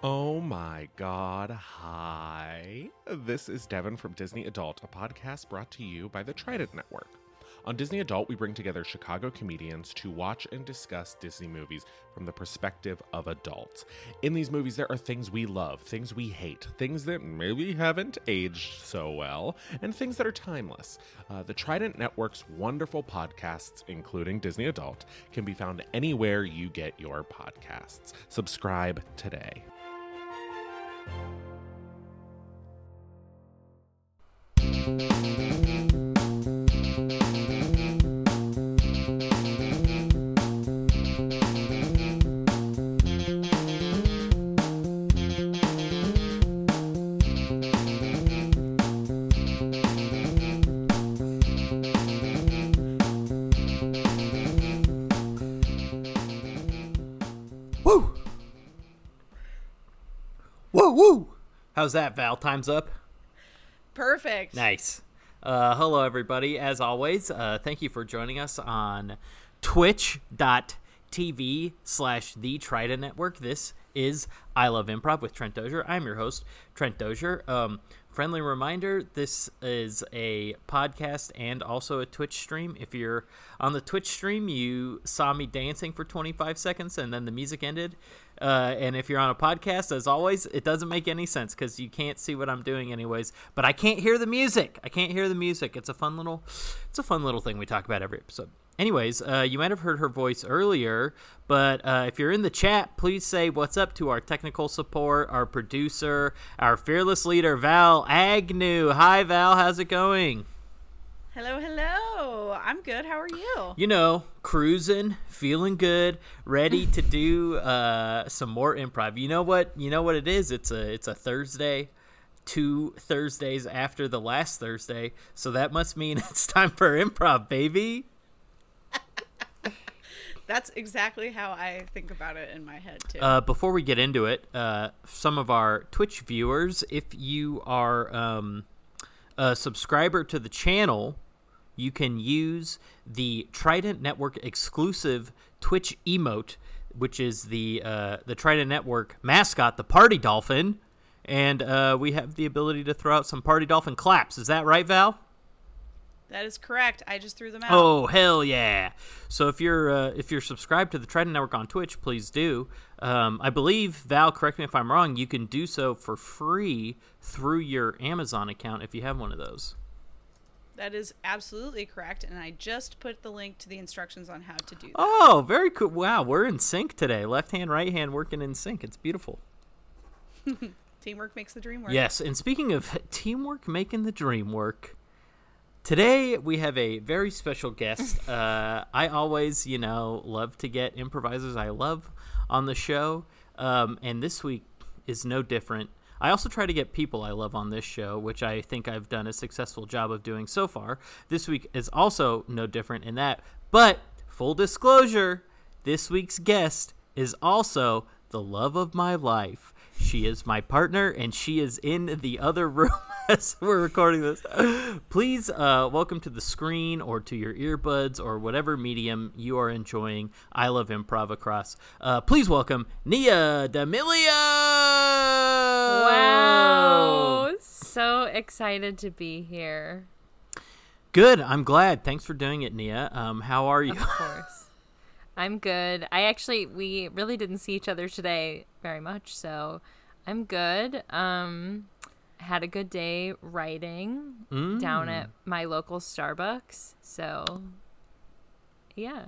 Oh my god, hi. This is Devin from Disney Adult, a podcast brought to you by the Trident Network. On Disney Adult, we bring together Chicago comedians to watch and discuss Disney movies from the perspective of adults. In these movies, there are things we love, things we hate, things that maybe haven't aged so well, and things that are timeless. Uh, the Trident Network's wonderful podcasts, including Disney Adult, can be found anywhere you get your podcasts. Subscribe today. thank you How's that, Val? Time's up. Perfect. Nice. Uh, hello, everybody. As always, uh, thank you for joining us on twitch.tv slash the Trident Network. This is I Love Improv with Trent Dozier. I'm your host, Trent Dozier. Um, friendly reminder this is a podcast and also a Twitch stream. If you're on the Twitch stream, you saw me dancing for 25 seconds and then the music ended. Uh, and if you're on a podcast, as always, it doesn't make any sense because you can't see what I'm doing, anyways. But I can't hear the music. I can't hear the music. It's a fun little, it's a fun little thing we talk about every episode. Anyways, uh, you might have heard her voice earlier, but uh, if you're in the chat, please say what's up to our technical support, our producer, our fearless leader, Val Agnew. Hi, Val. How's it going? Hello, hello. I'm good. How are you? you know, cruising, feeling good, ready to do uh, some more improv. You know what? You know what it is. It's a it's a Thursday, two Thursdays after the last Thursday, so that must mean it's time for improv, baby. That's exactly how I think about it in my head too. Uh, before we get into it, uh, some of our Twitch viewers, if you are um, a subscriber to the channel, you can use the Trident Network exclusive Twitch emote, which is the uh, the Trident Network mascot, the Party Dolphin, and uh, we have the ability to throw out some Party Dolphin claps. Is that right, Val? that is correct. I just threw them out. Oh hell yeah! So if you're uh, if you're subscribed to the Trident Network on Twitch, please do. Um, I believe Val, correct me if I'm wrong. You can do so for free through your Amazon account if you have one of those. That is absolutely correct. And I just put the link to the instructions on how to do that. Oh, very cool! Wow, we're in sync today. Left hand, right hand, working in sync. It's beautiful. Teamwork makes the dream work. Yes, and speaking of teamwork making the dream work, today we have a very special guest. uh, I always, you know, love to get improvisers I love on the show, um, and this week is no different. I also try to get people I love on this show, which I think I've done a successful job of doing so far. This week is also no different in that. But full disclosure, this week's guest is also the love of my life. She is my partner, and she is in the other room as we're recording this. Please uh, welcome to the screen or to your earbuds or whatever medium you are enjoying. I love improv across. Uh, please welcome Nia D'Amelio. So excited to be here. Good. I'm glad. Thanks for doing it, Nia. Um, how are you? Of course. I'm good. I actually we really didn't see each other today very much, so I'm good. Um had a good day writing down at my local Starbucks. So yeah.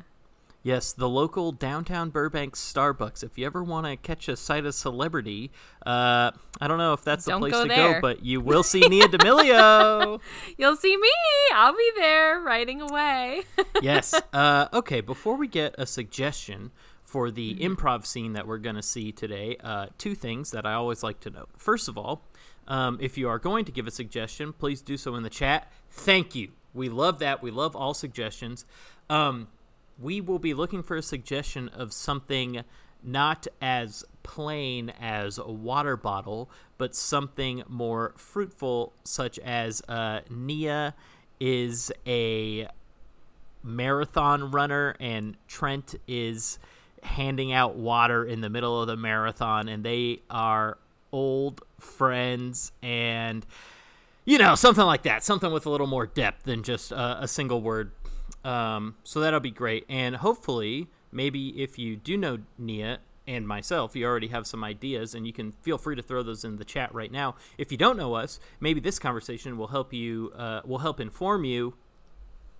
Yes, the local downtown Burbank Starbucks. If you ever want to catch a sight of celebrity, uh, I don't know if that's the Don't place go to there. go, but you will see Nia D'Amelio. You'll see me. I'll be there writing away. yes. Uh, okay, before we get a suggestion for the Mm-hmm. improv scene that we're going to see today, uh, two things that I always like to note. First of all, um, if you are going to give a suggestion, please do so in the chat. Thank you. We love that. We love all suggestions. Um, we will be looking for a suggestion of something not as plain as a water bottle, but something more fruitful, such as uh, Nia is a marathon runner and Trent is handing out water in the middle of the marathon, and they are old friends and you know something like that something with a little more depth than just uh, a single word um, so that'll be great and hopefully maybe if you do know nia and myself you already have some ideas and you can feel free to throw those in the chat right now if you don't know us maybe this conversation will help you uh, will help inform you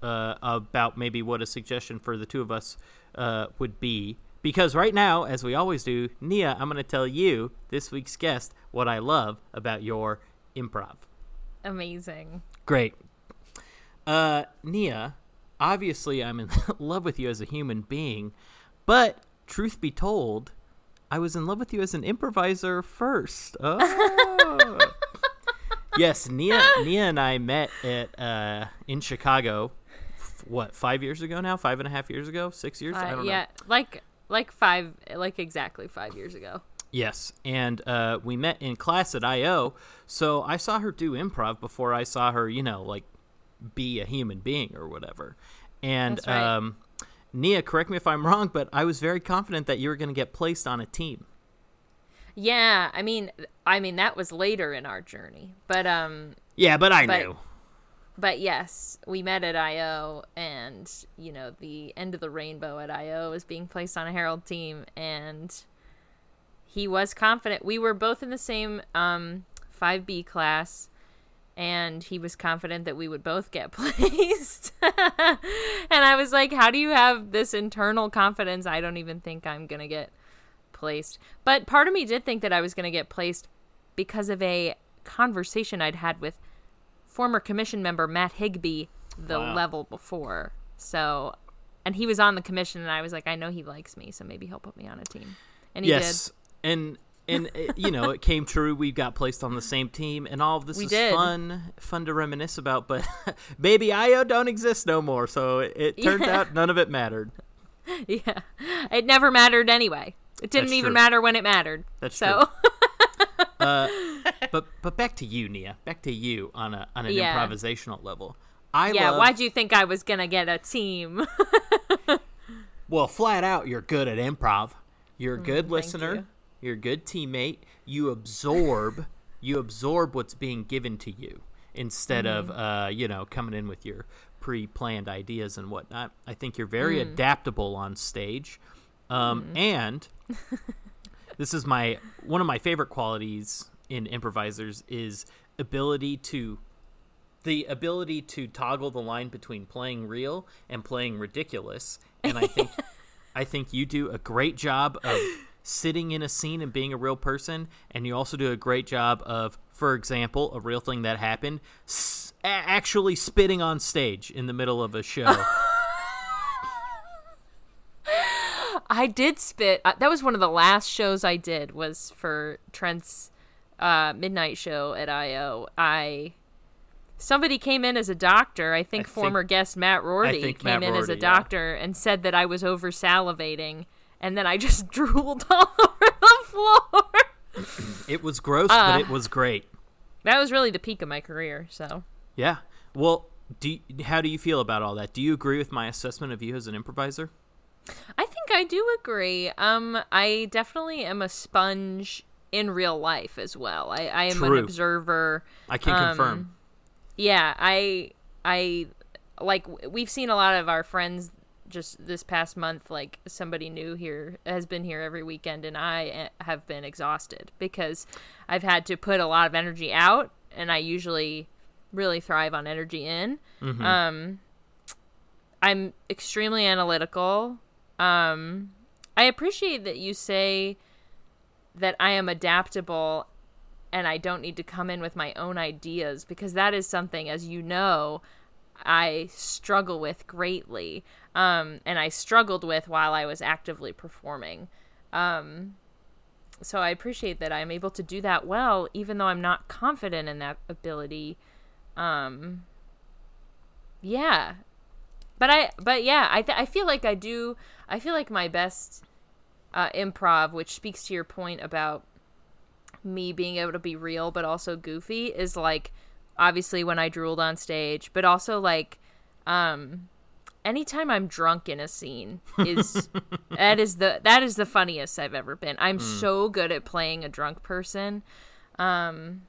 uh, about maybe what a suggestion for the two of us uh, would be. Because right now, as we always do, Nia, I'm going to tell you, this week's guest, what I love about your improv. Amazing. Great. Uh, Nia, obviously I'm in love with you as a human being, but truth be told, I was in love with you as an improviser first. Oh. yes, Nia, Nia and I met at uh, in Chicago. f- What five years ago now? Five and a half years ago? Six years? I Uh, don't yeah, know. like like five, like exactly five years ago. Yes, and uh, we met in class at IO. So I saw her do improv before I saw her, you know, like be a human being or whatever. And right. um, Nia, correct me if I'm wrong, but I was very confident that you were going to get placed on a team. Yeah, I mean, I mean that was later in our journey, but um, Yeah, but I But- knew. but yes, we met at IO, and you know the end of the rainbow at IO was being placed on a Herald team, and he was confident. We were both in the same um 5B class, and he was confident that we would both get placed. and I was like, "How do you have this internal confidence? I don't even think I'm gonna get placed." But part of me did think that I was gonna get placed because of a conversation I'd had with former commission member Matt Higby the Wow. level before. So, and he was on the commission, and I was like, I know he likes me, so maybe he'll put me on a team. And he yes, and and uh, you know it came true. We got placed on the same team, and all of this We is did. fun, fun to reminisce about. But baby, IO don't exist no more, so it, it turns Yeah. out none of it mattered. Yeah, it never mattered anyway. It didn't That's even true. matter when it mattered. That's so. Uh, but but back to you, Nia. Back to you on a on an Yeah. improvisational level. I yeah, love, why'd you think I was gonna get a team? well, flat out, you're good at improv. You're a good listener. you. You're a good teammate. You absorb. you absorb what's being given to you instead of uh, you know coming in with your pre-planned ideas and whatnot. I think you're very adaptable on stage, um, and this is my one of my favorite qualities in improvisers is ability to the ability to toggle the line between playing real and playing ridiculous and i think i think you do a great job of sitting in a scene and being a real person and you also do a great job of for example a real thing that happened s- actually spitting on stage in the middle of a show I did spit. Uh, that was one of the last shows I did. Was for Trent's uh, midnight show at IO. I somebody came in as a doctor. I think I think- former guest Matt Rorty came Matt in as a Rorty, yeah. doctor and said that I was over salivating, and then I just drooled all over the floor. it was gross Uh. but it was great that was really the peak of my career. So yeah well do you, how do you feel about all that do you agree with my assessment of you as an improviser I think I do agree. Um, I definitely am a sponge in real life as well. I, I am True. an observer. i can Um, confirm Yeah, I I like we've seen a lot of our friends just this past month like somebody new here has been here every weekend and I eh, have been exhausted because I've had to put a lot of energy out and I usually really thrive on energy in. Um I'm extremely analytical. Um I appreciate that you say that I am adaptable and I don't need to come in with my own ideas because that is something, as you know, I struggle with greatly. Um, and I struggled with while I was actively performing. Um, so I appreciate that I'm able to do that well, even though I'm not confident in that ability. Um, yeah, but I, but yeah, I, th- I feel like I do. I feel like my best uh, improv, which speaks to your point about me being able to be real but also goofy is like obviously when I drooled on stage, but also like um anytime I'm drunk in a scene is that is the that is the funniest I've ever been. I'm so good at playing a drunk person. Um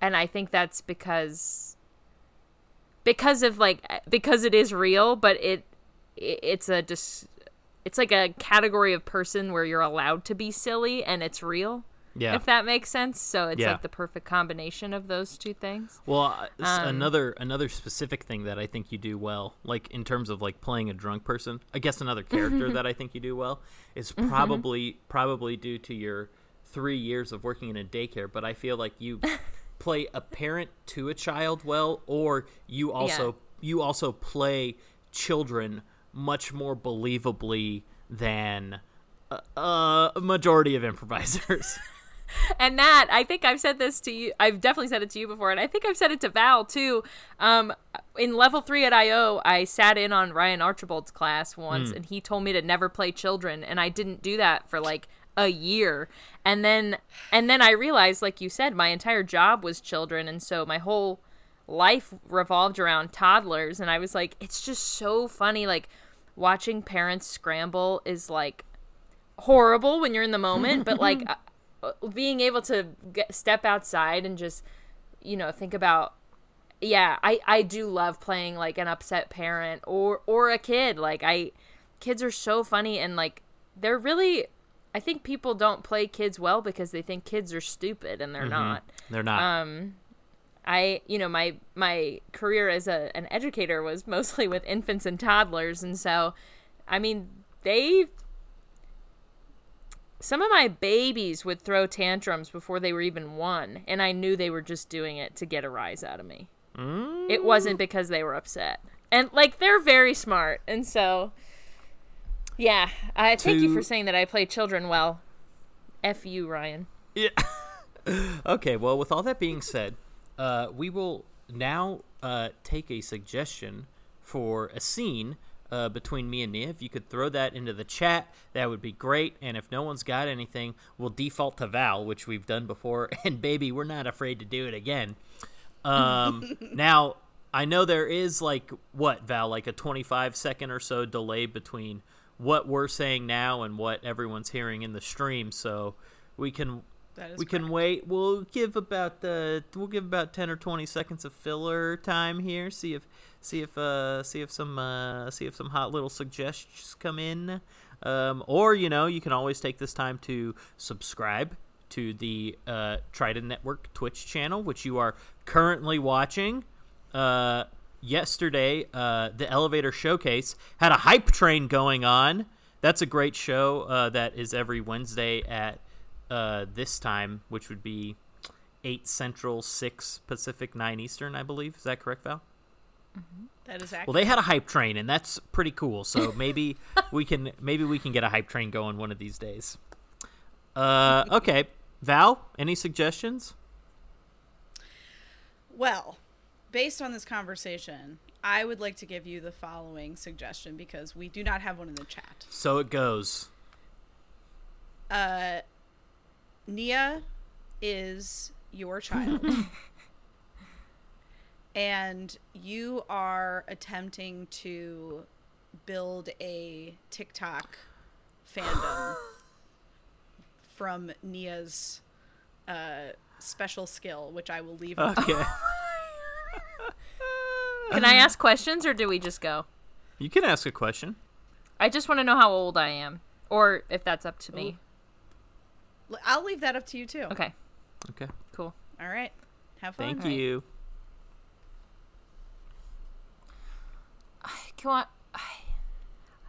and I think that's because because of like because it is real, but it, it it's a dis, it's like a category of person where you're allowed to be silly and it's real. Yeah. If that makes sense. So it's Yeah. like the perfect combination of those two things. Well, uh, Um, another another specific thing that I think you do well, like in terms of like playing a drunk person, I guess another character that I think you do well is Mm-hmm. probably probably due to your three years of working in a daycare. But I feel like you play a parent to a child well, or you also you also play children much more believably than a majority of improvisers. And that I think I've said this to you. I've definitely said it to you before, and I think I've said it to Val too. Um, in level three at IO, I sat in on Ryan Archibald's class once, and he told me to never play children, and I didn't do that for like a year. And then, and then I realized, like you said, my entire job was children, and so my whole life revolved around toddlers. And I was like, it's just so funny, like watching parents scramble is like horrible when you're in the moment, but like being able to get, step outside and just you know think about yeah, I I do love playing like an upset parent or or a kid. Like I kids are so funny and like they're really I think people don't play kids well because they think kids are stupid and they're not. They're not. Um I you know my my career as a an educator was mostly with infants and toddlers and so I mean they some of my babies would throw tantrums before they were even one and I knew they were just doing it to get a rise out of me. It wasn't because they were upset. And like they're very smart and so yeah, I thank you for saying that I play children well. F you, Ryan. Yeah. okay, well, with all that being said, uh, we will now uh, take a suggestion for a scene uh, between me and Nia. If you could throw that into the chat, that would be great. And if no one's got anything, we'll default to Val, which we've done before. And baby, we're not afraid to do it again. Um, now, I know there is like, what, Val, like a 25 second or so delay between what we're saying now and what everyone's hearing in the stream. So we can That is we can wait. We'll give about the we'll give about ten or twenty seconds of filler time here. See if see if uh see if some uh see if some hot little suggestions come in. Um, or you know you can always take this time to subscribe to the uh, Trident Network Twitch channel, which you are currently watching. Uh, yesterday, uh, the Elevator Showcase had a hype train going on. That's a great show uh, that is every Wednesday at uh, this time, which would be 8 Central, 6 Pacific, 9 Eastern, I believe. Is that correct, Val? That is accurate. Well, they had a hype train, and that's pretty cool. So maybe we can maybe we can get a hype train going one of these days. Uh, okay, Val, any suggestions? Well, based on this conversation, I would like to give you the following suggestion because we do not have one in the chat. So it goes. Uh, Nia is your child. and you are attempting to build a TikTok fandom from Nia's uh, special skill, which I will leave up Okay, Can I ask questions or do we just go? you can ask a question. I just want to know how old I am, or if that's up to me. I'll leave that up to you too. Okay, Okay, cool. All right. Have fun. thank Alright. you. Can I?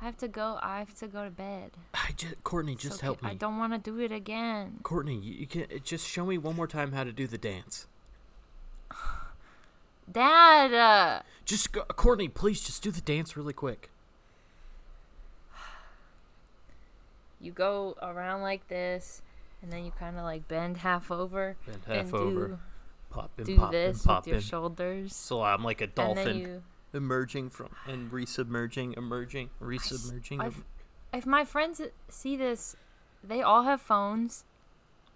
I have to go. I have to go to bed. I just, Courtney, just okay. help me. I don't want to do it again. Courtney, you, you can just show me one more time how to do the dance. Dad, uh, Just go, Courtney, please just do the dance really quick. you go around like this, and then you kind of like bend half over. Bend and half over. Do, Pop and do pop this and pop with your in. shoulders. So I'm like a And dolphin you. emerging from and resubmerging, emerging, resubmerging. I've- If my friends see this, they all have phones.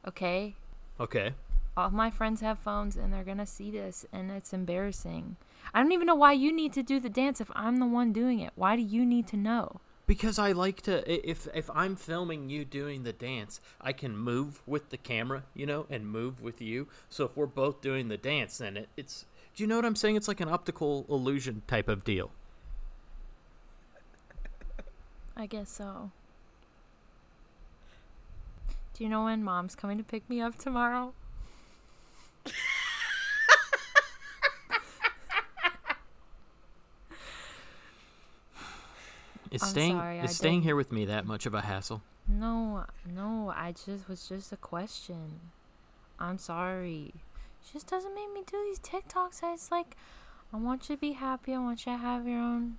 Okay, okay. all my friends have phones and they're gonna see this and it's embarrassing. I don't even know why you need to do the dance if I'm the one doing it. Why do you need to know? Because I like to if if I'm filming you doing the dance, I can move with the camera, you know, and move with you. So if we're both doing the dance, then it, it's do you know what I'm saying? It's like an optical illusion type of deal. I guess so. Do you know when mom's coming to pick me up tomorrow? Is I'm staying sorry, is staying here with me that much of a hassle? No, no, I just was just a question. I'm sorry. She just doesn't make me do these TikToks. I. It's like I want you to be happy. I want you to have your own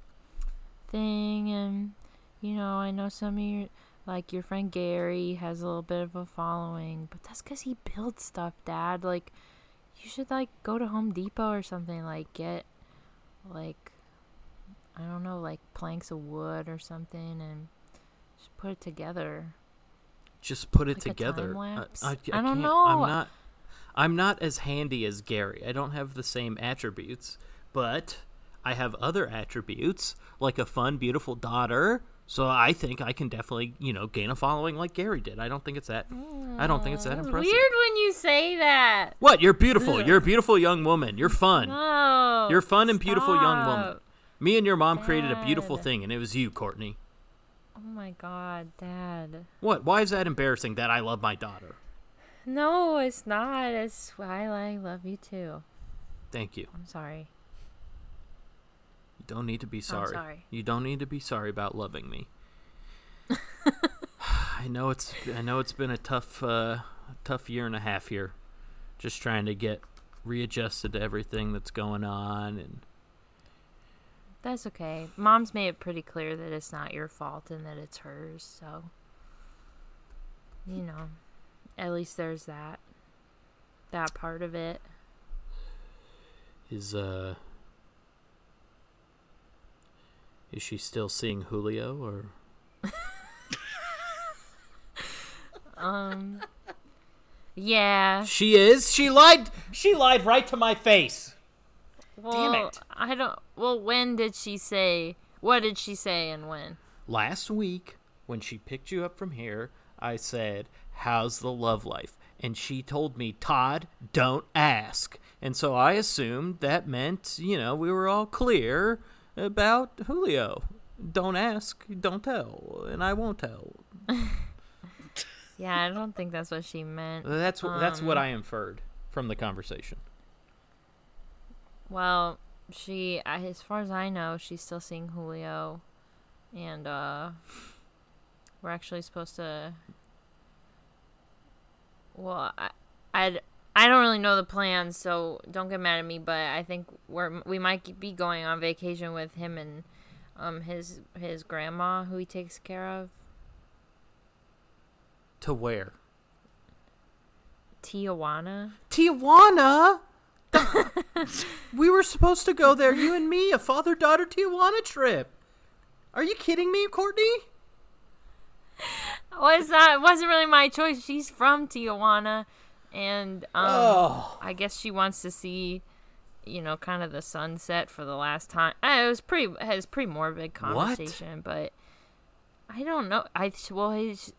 thing, and you know, I know some of your like your friend Gary has a little bit of a following, but that's because he builds stuff, Dad. Like, you should like go to Home Depot or something. Like, get like I don't know, like planks of wood or something, and just put it together. Just put it Like together. I, I, I can't- don't know. I'm not. I'm not as handy as Gary. I don't have the same attributes, but I have other attributes like a fun, beautiful daughter. So I think I can definitely, you know, gain a following like Gary did. I don't think it's that. I don't think it's that mm, It's impressive. weird when you say that. What? You're beautiful. You're a beautiful young woman. You're fun. No. You're fun and beautiful young woman. Me and your mom created a beautiful thing, and it was you, Courtney. Oh my god, Dad. What? Why is that embarrassing that I love my daughter? No, it's not. It's I I love you too. Thank you. I'm sorry. You don't need to be sorry. sorry. You don't need to be sorry about loving me. I know it's I know it's been a tough uh, tough year and a half here, just trying to get readjusted to everything that's going on and That's okay. Mom's made it pretty clear that it's not your fault and that it's hers, so you know. At least there's that. That part of it. is uh is she still seeing Julio or Um Yeah. she is she lied she lied right to my face Well, it. I don't well when did she say what did she say and when? last week when she picked you up from here i said how's the love life and she told me todd don't ask and so i assumed that meant you know we were all clear about julio don't ask don't tell and i won't tell Yeah, I don't think that's what she meant. that's what that's what Um, i inferred from the conversation Well, she, as far as I know, she's still seeing Julio, and uh, we're actually supposed to. Well, I, I, I don't really know the plans, so don't get mad at me. But I think we're we might be going on vacation with him and um his his grandma, who he takes care of, to where Tijuana. tijuana we were supposed to go there you and me a father-daughter tijuana trip are you kidding me courtney it's not. It wasn't really my choice. She's from Tijuana, and um, Oh. I guess she wants to see, you know, kind of the sunset for the last time. Uh, it was pretty. It was pretty morbid conversation, but I don't know. I well, he's,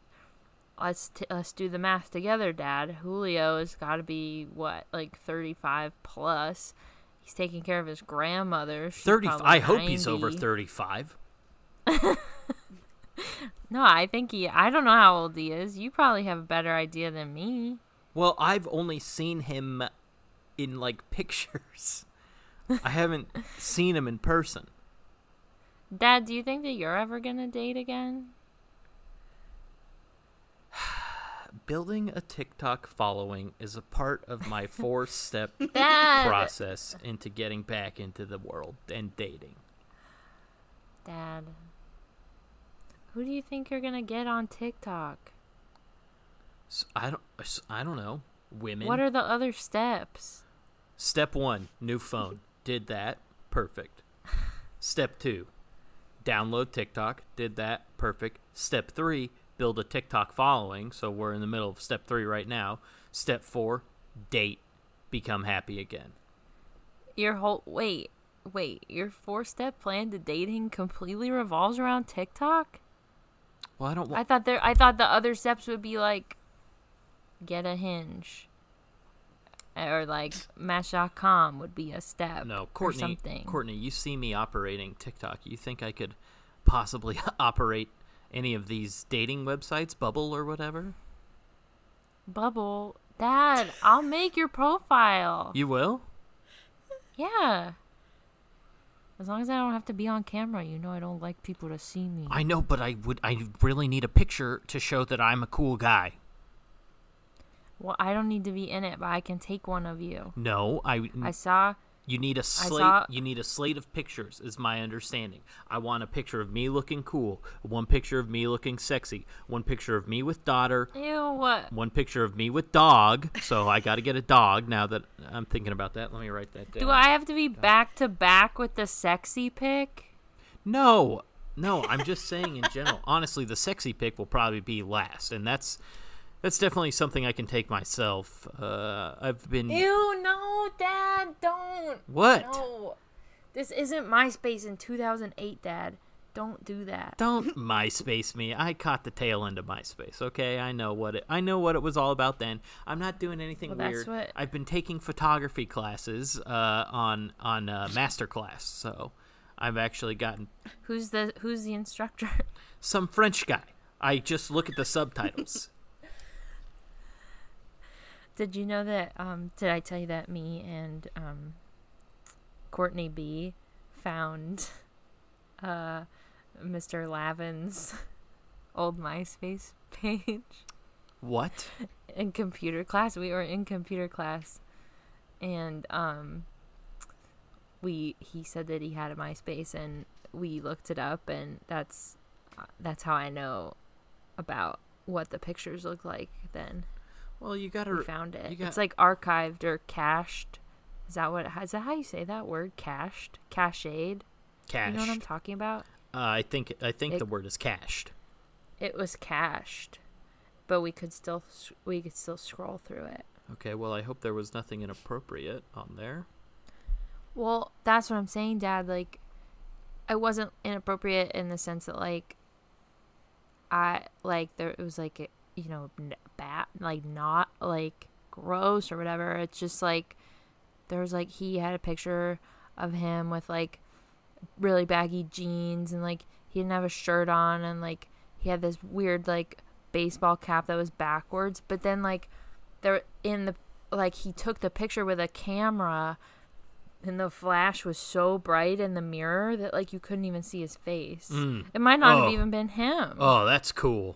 let's t- let's do the math together, Dad. Julio has got to be what, like thirty five plus. He's taking care of his grandmother. She's 30 probably I hope he's over 35. No, I think he. I don't know how old he is. You probably have a better idea than me. Well, I've only seen him in like pictures. I haven't seen him in person. Dad, do you think that you're ever gonna date again? Building a TikTok following is a part of my four step process into getting back into the world and dating. Dad, who do you think you're gonna get on TikTok? I don't I don't know. Women. What are the other steps? Step 1, new phone. Did that. Perfect. Step 2, download TikTok. Did that. Perfect. Step 3, build a TikTok following. So we're in the middle of step 3 right now. Step 4, date, become happy again. Your whole wait, wait, your four step plan to dating completely revolves around TikTok? Well, I don't I thought there I thought the other steps would be like get a hinge. Eh, or like Match.com would be a step. No, or Courtney. something. Courtney, you see me operating TikTok. You think I could possibly operate any of these dating websites, Bubble or whatever? Bubble. Dad, I'll make your profile. You will? Yeah. As long as I don't have to be on camera, you know I don't like people to see me. I know, but I would. I really need a picture to show that I'm a cool guy. Well, I don't need to be in it, but I can take one of you. No, I. I saw You need a slate. saw- You need a slate of pictures, is my understanding. I want a picture of me looking cool, one picture of me looking sexy, one picture of me with daughter, Ew, what? one picture of me with dog. So I got to get a dog now that I'm thinking about that. Let me write that down. Do I have to be back to back with the sexy pic? No, no. I'm just saying in general. Honestly, the sexy pick will probably be last, and that's that's definitely something I can take myself. Uh, I've been Ew, no, Dad, don't. what? No. This isn't MySpace in 2008, Dad. Don't do that. Don't MySpace me. I caught the tail end of MySpace. Okay, I know what it. I know what it was all about then. I'm not doing anything Well, that's weird. what- I've been taking photography classes uh, on on uh, MasterClass, so I've actually gotten Who's the Who's the instructor? some French guy. I just look at the subtitles. Did you know that? Um, did I tell you that me and um, Courtney B found uh, Mr. Lavin's old MySpace page what? in computer class? We were in computer class, and um, we he said that he had a MySpace, and we looked it up, and that's uh, that's how I know about what the pictures look like. Then Well, you gotta. we found it. you got- It's like archived or cached. Is that what? Is that how you say that word? Cached, cached. Cached. You know what I'm talking about? Uh, I think I think It- the word is cached. It was cached, but we could still we could still scroll through it. Okay, well I hope there was nothing inappropriate on there. Well, that's what I'm saying, Dad. Like, I wasn't inappropriate in the sense that like, I like there it was like it, you know bad like not like gross or whatever. It's just like there was like he had a picture of him with like really baggy jeans and like he didn't have a shirt on and like he had this weird like baseball cap that was backwards but then like there in the like he took the picture with a camera and the flash was so bright in the mirror that like you couldn't even see his face. Mm. It might not Oh. have even been him. Oh, that's cool.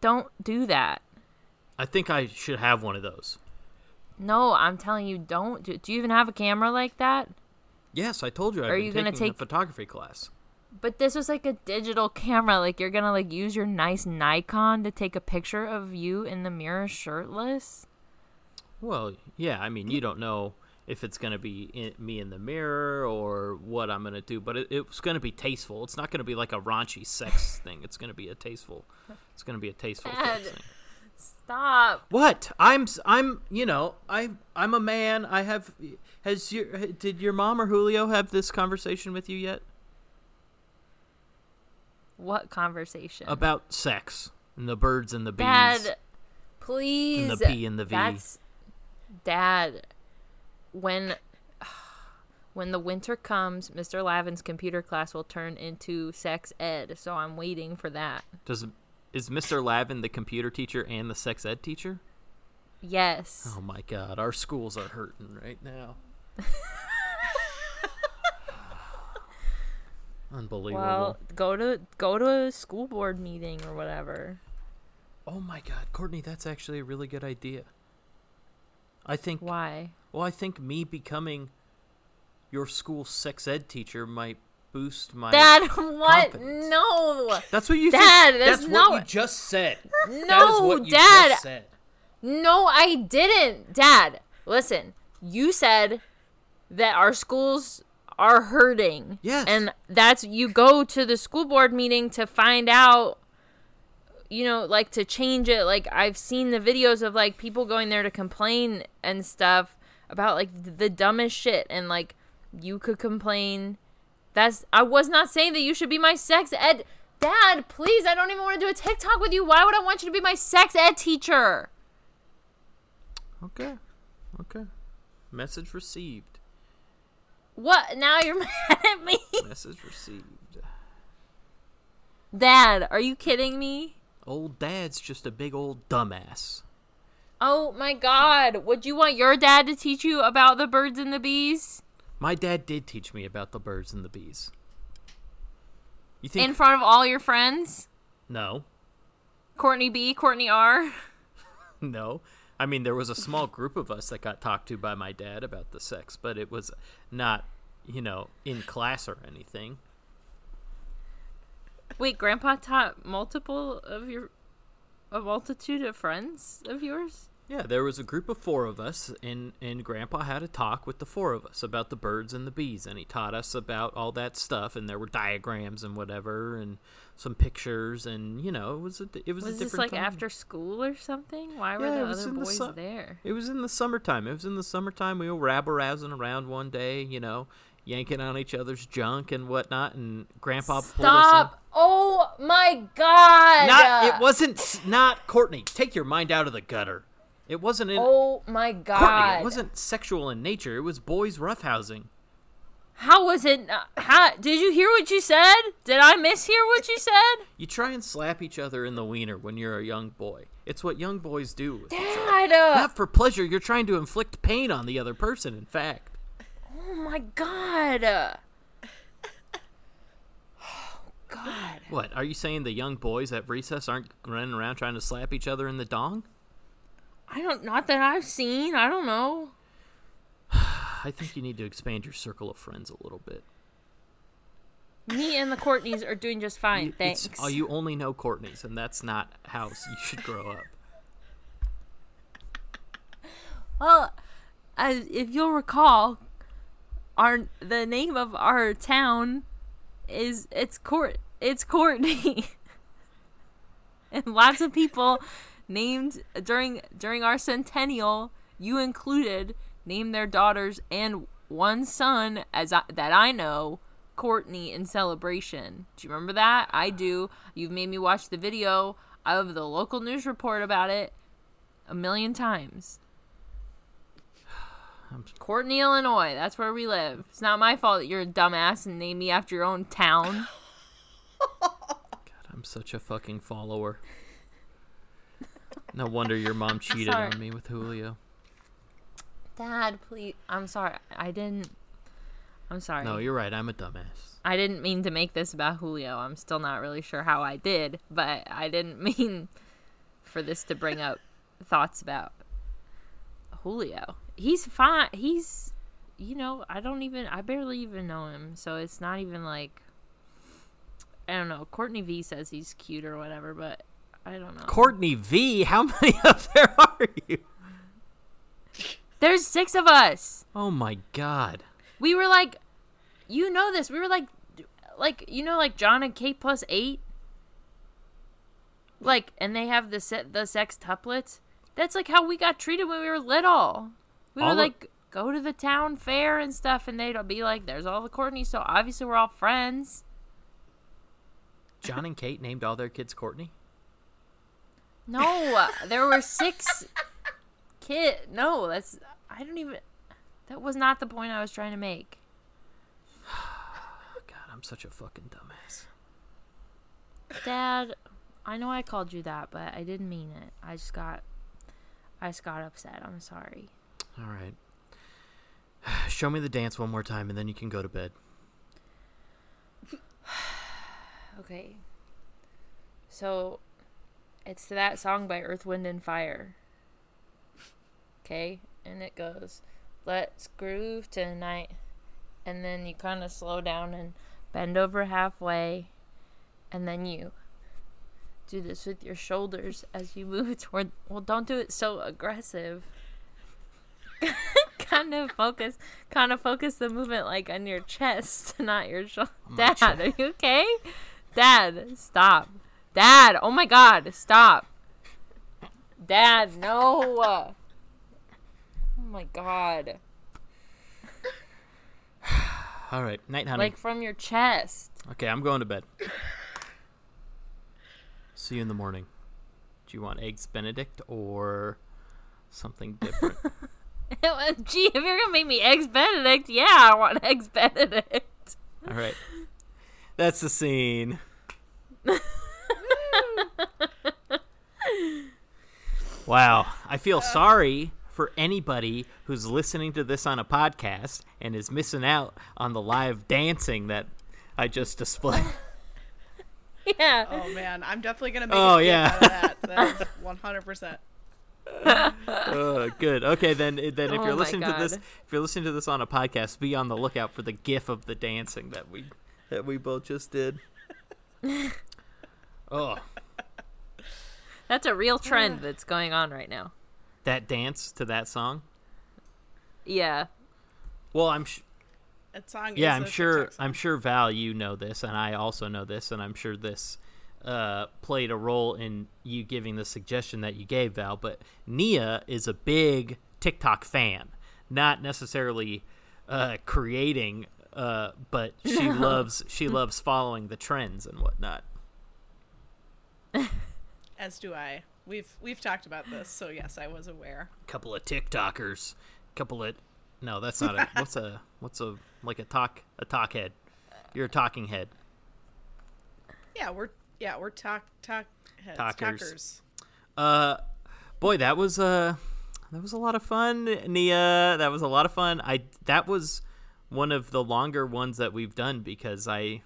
Don't do that. I think I should have one of those. No, I'm telling you, don't. Do, do you even have a camera like that? Yes, I told you I've Are been you gonna take- photography class. But this was like a digital camera. Like you're gonna like use your nice Nikon to take a picture of you in the mirror shirtless. Well, yeah, I mean, you don't know if it's going to be in, me in the mirror or what I'm going to do, but it, it's going to be tasteful. It's not going to be like a raunchy sex thing. It's going to be a tasteful. It's going to be a tasteful thing. Stop. What? I'm I'm you know, I I'm a man. I have has your did your mom or Julio have this conversation with you yet What conversation? about sex and the birds and the bees? Dad, please. And the P and the V. That's Dad. When when the winter comes, Mr. Lavin's computer class will turn into sex ed. So I'm waiting for that. Does is Mr. Lavin the computer teacher and the sex ed teacher? Yes. Oh my god, our schools are hurting right now. Unbelievable. well, go to go to a school board meeting or whatever. oh my god, Courtney, that's actually a really good idea. I think Why? well, I think me becoming your school sex ed teacher might boost my Dad, what? confidence. No. That's what you Dad, said. that's That's not what you just said. No, what you Dad. just said. No, I didn't. Dad, listen. You said that our schools are hurting. Yes. And that's you go to the school board meeting to find out you know, like to change it. Like I've seen the videos of like people going there to complain and stuff about like the dumbest shit and like you could complain. That's I was not saying that you should be my sex ed Dad, please, I don't even want to do a TikTok with you. Why would I want you to be my sex ed teacher? Okay. Okay. Message received. What? Now you're mad at me? Message received. Dad, are you kidding me? Old dad's just a big old dumbass. Oh my god. Would you want your dad to teach you about the birds and the bees? My dad did teach me about the birds and the bees. You think In front of all your friends? No. Courtney B, Courtney R. No. I mean there was a small group of us that got talked to by my dad about the sex, but it was not, you know, in class or anything. Wait, Grandpa taught multiple of your a multitude of friends of yours? Yeah, there was a group of four of us, and, and Grandpa had a talk with the four of us about the birds and the bees, and he taught us about all that stuff, and there were diagrams and whatever, and some pictures, and you know, it was a, it was, Was a this like time. after school or something? Why were Yeah, the other in the boys su- there? It was in the summertime. It was in the summertime. We were rabble rousing around one day, you know, yanking on each other's junk and whatnot, and Grandpa. Stop! Oh my god! Not it wasn't not Courtney. Take your mind out of the gutter. It wasn't in Oh my god! Courtney. It wasn't sexual in nature. It was boys roughhousing. How was it? Not, how did you hear what you said? Did I mishear what you said? You try and slap each other in the wiener when you're a young boy. It's what young boys do. Dad! uh, Not for pleasure. You're trying to inflict pain on the other person. In fact, oh my god! Oh god! what are you saying? The young boys at recess aren't running around trying to slap each other in the dong? I don't. Not that I've seen. I don't know. I think you need to expand your circle of friends a little bit. Me and the Courtneys are doing just fine. It's- Thanks. oh, you only know Courtney's, and that's not how you should grow up. Well, as if you'll recall, our the name of our town is it's Court it's Courtney, and lots of people named during during our centennial, you included, named their daughters and one son as I, that I know. Courtney in celebration. Do you remember that? I do. You've made me watch the video of the local news report about it a million times. Courtney, Illinois. That's where we live. It's not my fault that you're a dumbass and name me after your own town. God, I'm such a fucking follower. No wonder your mom cheated on me with Julio. Dad, please. I'm sorry. I didn't. I'm sorry. No, you're right. I'm a dumbass. I didn't mean to make this about Julio. I'm still not really sure how I did, but I didn't mean for this to bring up thoughts about Julio. He's fine. He's, you know, I don't even, I barely even know him. So it's not even like, I don't know. Courtney V says he's cute or whatever, but I don't know. Courtney V, how many of there are you? There's six of us. Oh my god. We were like, you know this. We were like, like you know, like John and Kate plus eight. Like, and they have the set the sextuplets. That's like how we got treated when we were little. We All would like go to the town fair and stuff, and they'd be like, "There's all the Courtneys." So obviously we're all friends. John and Kate named all their kids Courtney? No, there were six kid. No, that's I don't even. That was not the point I was trying to make. God, I'm such a fucking dumbass. Dad, I know I called you that, but I didn't mean it. I just got I just got upset. I'm sorry. All right. Show me the dance one more time and then you can go to bed. Okay. So it's that song by Earth, Wind and Fire. Okay? And it goes, Let's groove tonight. And then you kind of slow down and bend over halfway. And then you do this with your shoulders as you move toward. Well, don't do it so aggressive. kind of focus, kind of focus the movement like on your chest, not your shoulder. Dad, chest. are you okay? Dad, stop. Dad, oh my god, stop. Dad, no. Oh my god. All right, night, honey. Like from your chest. okay, I'm going to bed. See you in the morning. Do you want eggs Benedict or something different? Gee, if you're gonna make me eggs Benedict, yeah, I want eggs Benedict. All right. That's the scene. wow. I feel uh. sorry for anybody who's listening to this on a podcast and is missing out on the live dancing that I just displayed. Yeah. Oh man, I'm definitely gonna make Oh, a yeah. out of that. That is 100. percent Uh, good. Okay, then then if Oh you're my listening to this if you're listening to this on a podcast, be on the lookout for the gif of the dancing that we that we both just did. oh, That's a real trend that's going on right now. that dance to that song? Yeah. Well, I'm sh- That song. yeah, is I'm sure. I'm sure Val, you know this, and I also know this, and I'm sure this uh, played a role in you giving the suggestion that you gave, Val. But Nia is a big TikTok fan, not necessarily uh, creating, uh, but she loves she loves following the trends and whatnot. As do I. We've we've talked about this, so yes, I was aware. couple of TikTokers, couple of no, that's not a what's a what's a like a talk a talk head. You're a talking head. Yeah, we're yeah we're talk talk heads, Talkers. talkers. Uh, boy, that was uh, that was a lot of fun, Nia. That was a lot of fun. I that was one of the longer ones that we've done because I,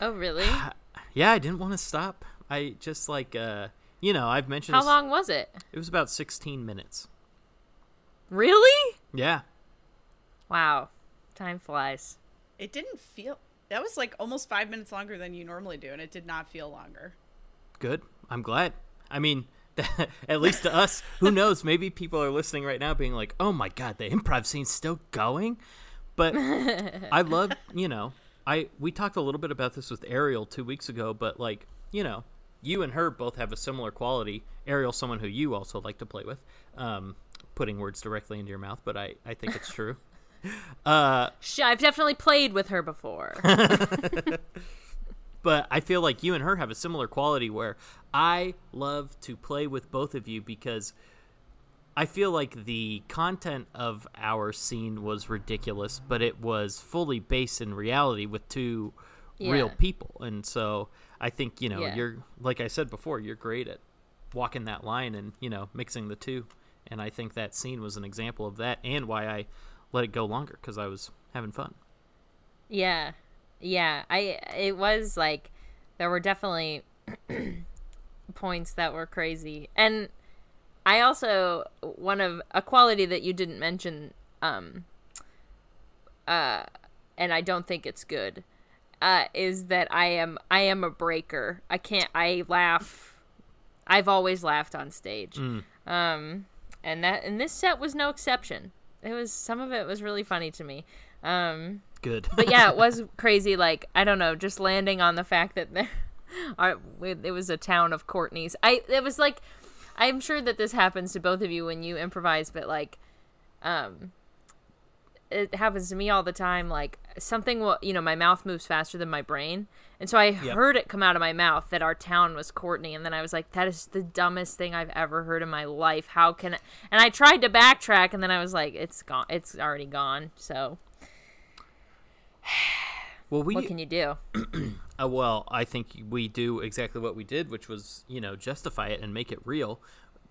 Oh, really? yeah, I didn't want to stop. I just like uh, you know, I've mentioned How this- long was it? It was about 16 minutes. Really? Yeah, Wow. Time flies. It didn't feel. That was like almost five minutes longer than you normally do, and it did not feel longer. good. I'm glad. I mean. At least to us, who knows? Maybe people are listening right now, being like, "Oh my god, the improv scene's still going." But I love, you know, I we talked a little bit about this with Ariel two weeks ago, but like, you know, you and her both have a similar quality. Ariel, someone who you also like to play with, um, putting words directly into your mouth, but I I think it's true. uh, I've definitely played with her before. but I feel like you and her have a similar quality where I love to play with both of you because I feel like the content of our scene was ridiculous, but it was fully based in reality with two real people. And so I think, you know, Yeah. you're like I said before, you're great at walking that line and, you know, mixing the two. And I think that scene was an example of that and why I let it go longer cuz I was having fun. Yeah. Yeah. I it was like there were definitely points that were crazy. And I also one of a quality that you didn't mention um uh and I don't think it's good uh is that I am I am a breaker. I can't I laugh I've always laughed on stage. Um and that and this set was no exception. It was some of it was really funny to me. Um Good. but yeah, it was crazy. Like I don't know, just landing on the fact that there are it was a town of Courtney's. I it was like I'm sure that this happens to both of you when you improvise, but like, um, it happens to me all the time. Like something will, you know, my mouth moves faster than my brain, and so I heard it come out of my mouth that our town was Courtney, and then I was like, that is the dumbest thing I've ever heard in my life. How can? I? And I tried to backtrack, and then I was like, it's gone. It's already gone. So well, we what can you do? Uh, well, I think we do exactly what we did, which was, you know, justify it and make it real.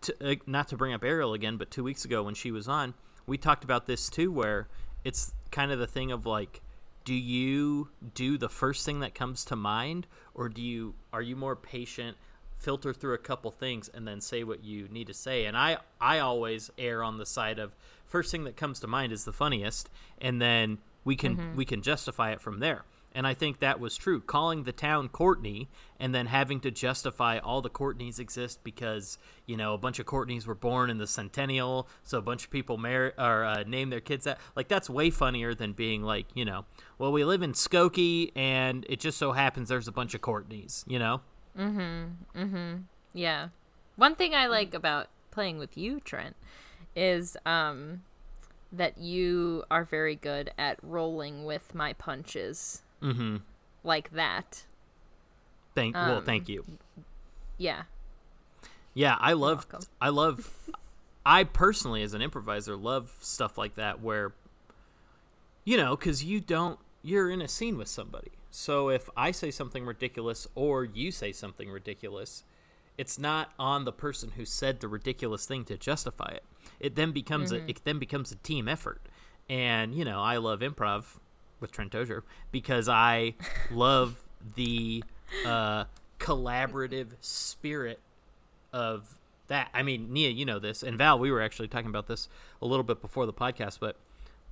To, uh, not to bring up Ariel again, but two weeks ago when she was on, we talked about this too, where it's kind of the thing of like, do you do the first thing that comes to mind, or do you are you more patient, filter through a couple things, and then say what you need to say? And I I always err on the side of first thing that comes to mind is the funniest, and then we can mm-hmm. we can justify it from there. And I think that was true. Calling the town Courtney and then having to justify all the Courtneys exist because you know a bunch of Courtneys were born in the centennial, so a bunch of people marry or uh, name their kids that. Like that's way funnier than being like you know, well we live in Skokie and it just so happens there's a bunch of Courtneys. You know, Mhm. Mhm. Yeah. One thing I like about playing with you, Trent, is um that you are very good at rolling with my punches. Mm-hmm. Like that. Thank well, Um, thank you. Yeah. Yeah, I love. I love I personally as an improviser love stuff like that where you know, cuz you don't you're in a scene with somebody. So if I say something ridiculous or you say something ridiculous, it's not on the person who said the ridiculous thing to justify it. It then becomes a it then becomes a team effort. And, you know, I love improv with Trent Dozier because I love the uh collaborative spirit of that. I mean, Nia, you know this, and Val, we were actually talking about this a little bit before the podcast, but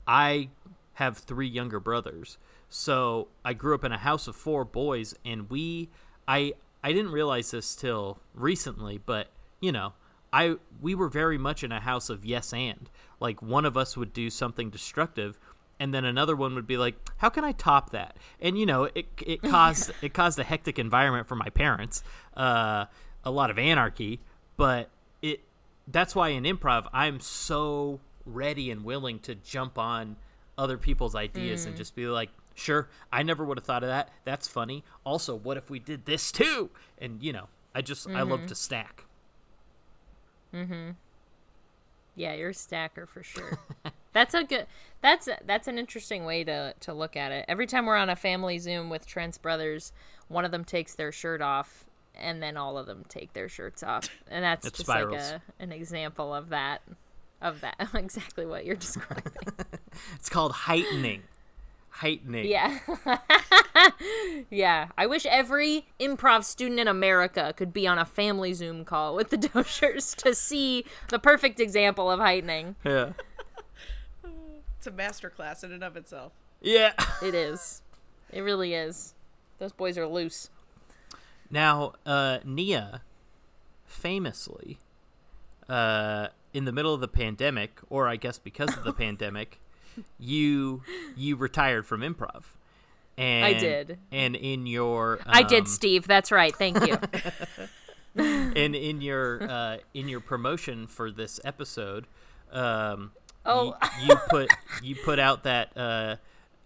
I have three younger brothers. So I grew up in a house of four boys, and we, I, I didn't realize this till recently, but you know, I we were very much in a house of yes and. Like one of us would do something destructive, and then another one would be like, "How can I top that?" And you know, it it caused it caused a hectic environment for my parents, uh, a lot of anarchy. But it that's why in improv I'm so ready and willing to jump on other people's ideas and just be like, "Sure, I never would have thought of that. That's funny." Also, what if we did this too? And you know, I just I love to stack. Hmm. Yeah, you're a stacker for sure. that's a good. That's a, that's an interesting way to to look at it. Every time we're on a family Zoom with Trent's brothers, one of them takes their shirt off, and then all of them take their shirts off, and that's It just like a an example of that. Of that, exactly what you're describing. It's called heightening. Heightening. yeah, yeah. I wish every improv student in America could be on a family Zoom call with the Doziers to see the perfect example of heightening. Yeah. It's a masterclass in and of itself. Yeah. It is. It really is. Those boys are loose. Now, uh, Nia, famously, uh, in the middle of the pandemic, or I guess because of the pandemic, you you retired from improv. And, I did. And in your I um, did, Steve. That's right. Thank you. and in your uh, in your promotion for this episode, um, Oh. y- you, put you put out that uh,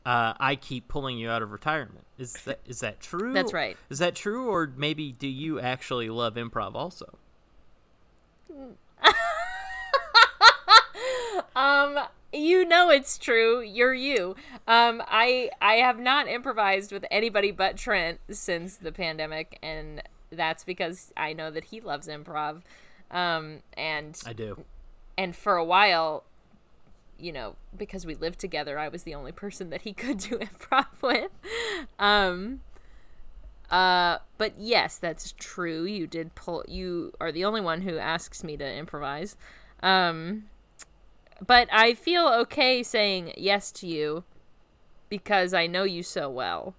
uh, I keep pulling you out of retirement. Is that is that true? That's right. Is that true, or maybe do you actually love improv also? um, you know it's true. You're you. Um, I I have not improvised with anybody but Trent since the pandemic, and that's because I know that he loves improv. Um, and I do. and for a while you know because we lived together i was the only person that he could do improv with. Um uh but yes that's true. You did pull you are the only one who asks me to improvise. Um but i feel okay saying yes to you because i know you so well.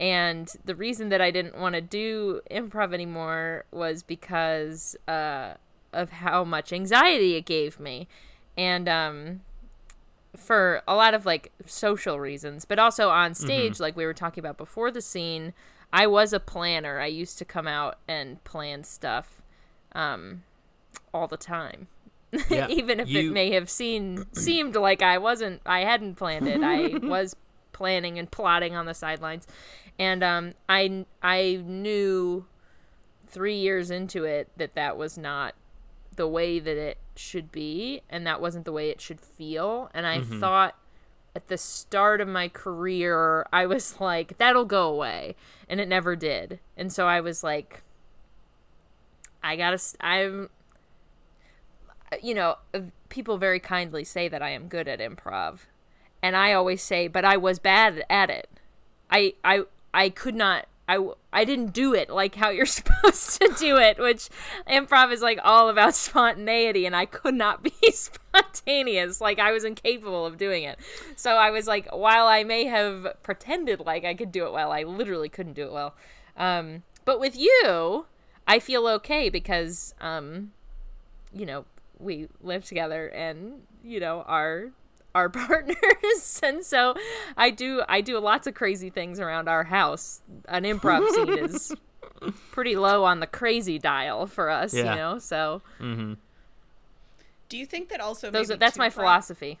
And the reason that I didn't want to do improv anymore was because uh, of how much anxiety it gave me. And um, for a lot of like social reasons, but also on stage, like we were talking about before the scene, I was a planner. I used to come out and plan stuff um, all the time. Yeah, Even if you- it may have seen seemed like I wasn't I hadn't planned it. I was planning and plotting on the sidelines. And um I I knew 3 years into it that that was not the way that it should be and that wasn't the way it should feel and I thought at the start of my career I was like that'll go away and it never did. And so I was like I got to I'm you know, uh, people very kindly say that I am good at improv. And I always say, but I was bad at it. I I I could not I, I didn't do it like how you're supposed to do it, which improv is like all about spontaneity, and I could not be spontaneous. Like, I was incapable of doing it. So I was like, while I may have pretended like I could do it well, I literally couldn't do it well. Um, but with you, I feel okay because, um, you know, we live together and, you know, our our partners and so i do i do lots of crazy things around our house an improv scene is pretty low on the crazy dial for us, Yeah. you know. So Do you think that also those that's my two-prov- philosophy.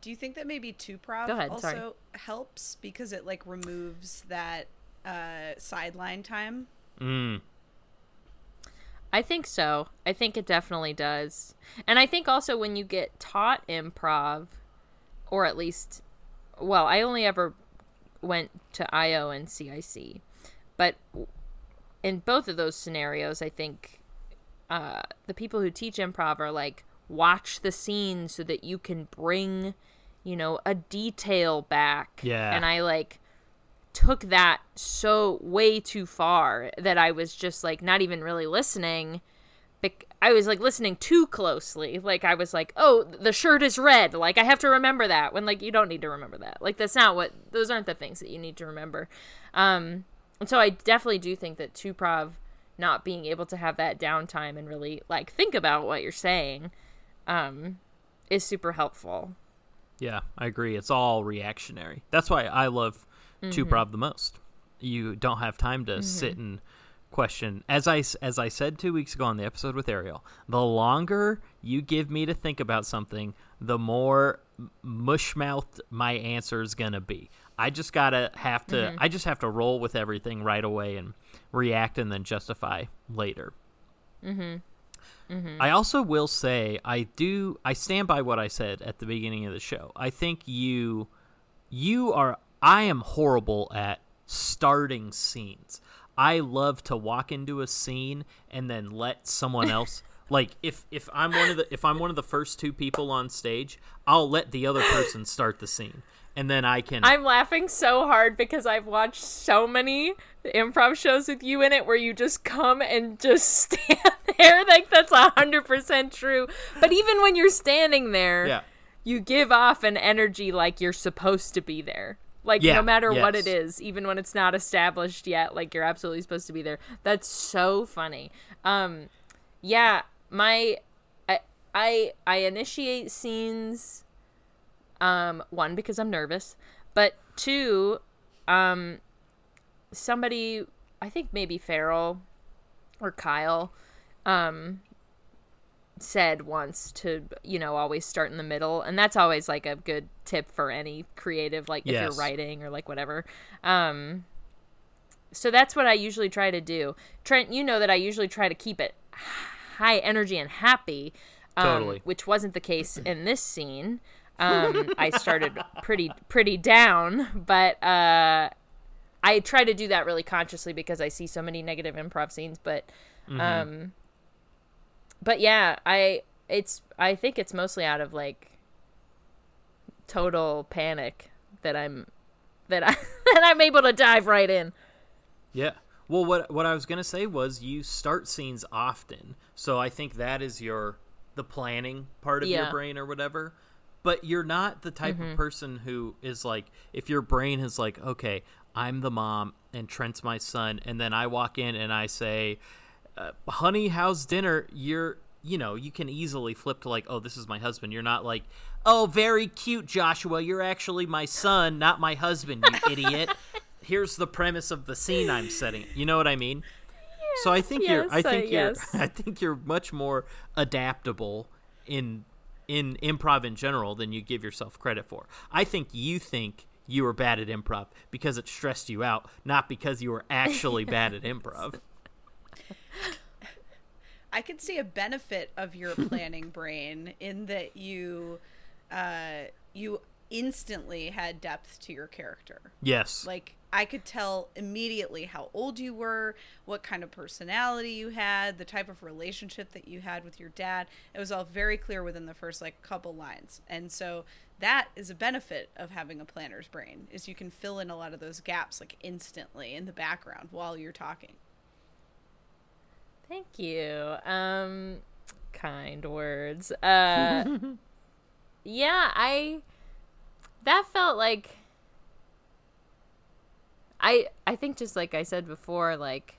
Do you think that maybe two prov Go ahead, also sorry. helps because it like removes that uh sideline time? Mm. I think so. I think it definitely does. And I think also when you get taught improv, or at least, well, I only ever went to IO and CIC, but in both of those scenarios, I think uh, the people who teach improv are like, watch the scene so that you can bring, you know, a detail back. Yeah. And I like took that so way too far that I was just like not even really listening. I was like listening too closely. Like I was like, "Oh, the shirt is red." Like I have to remember that when like you don't need to remember that. Like that's not what those aren't the things that you need to remember. Um and so I definitely do think that two prov not being able to have that downtime and really like think about what you're saying um is super helpful. Yeah, I agree. It's all reactionary. That's why I love two prov mm-hmm. the most. You don't have time to mm-hmm. sit and question. As I as I said two weeks ago on the episode with Ariel, the longer you give me to think about something, the more mush-mouthed my answer is gonna be. I just gotta have to. Mm-hmm. I just have to roll with everything right away and react and then justify later. I also will say I do I stand by what I said at the beginning of the show. I think you you are I am horrible at starting scenes. I love to walk into a scene and then let someone else like if if I'm one of the if I'm one of the first two people on stage, I'll let the other person start the scene. And then I can I'm laughing so hard because I've watched so many improv shows with you in it where you just come and just stand there. Like that's a hundred percent true. But even when you're standing there, Yeah. you give off an energy like you're supposed to be there. Like Yeah, no matter what it is, even when it's not established yet, like you're absolutely supposed to be there. That's so funny. Um yeah, my I I, I initiate scenes um one because i'm nervous but two um somebody i think maybe farrell or kyle um said once to you know always start in the middle and that's always like a good tip for any creative like if you're writing or like whatever um so that's what i usually try to do trent you know that i usually try to keep it high energy and happy um, Totally. which wasn't the case in this scene um, I started pretty pretty down, but uh, I try to do that really consciously because I see so many negative improv scenes. But um, but yeah, I it's I think it's mostly out of like total panic that I'm that I that I'm able to dive right in. Yeah. Well, what what I was gonna say was you start scenes often, so I think that is your the planning part of your brain or whatever. But you're not the type of mm-hmm. person who is like, if your brain is like, okay, I'm the mom and Trent's my son, and then I walk in and I say, uh, "Honey, how's dinner?" You're you know you can easily flip to like, "Oh, this is my husband." You're not like, "Oh, very cute, Joshua. You're actually my son, not my husband, you idiot." Here's the premise of the scene I'm setting. You know what I mean? so I think you're I yes, uh, think you're yes. I think you're much more adaptable in in improv in general than you give yourself credit for. I think you think you were bad at improv because it stressed you out, not because you were actually bad at improv. I could see a benefit of your planning brain in that you uh you instantly had depth to your character. Yes. Like I could tell immediately how old you were, what kind of personality you had, the type of relationship that you had with your dad. It was all very clear within the first like couple lines. And so that is a benefit of having a planner's brain is you can fill in a lot of those gaps like instantly in the background while you're talking. Thank you. Um kind words. Uh Yeah, I that felt like I I think just like I said before like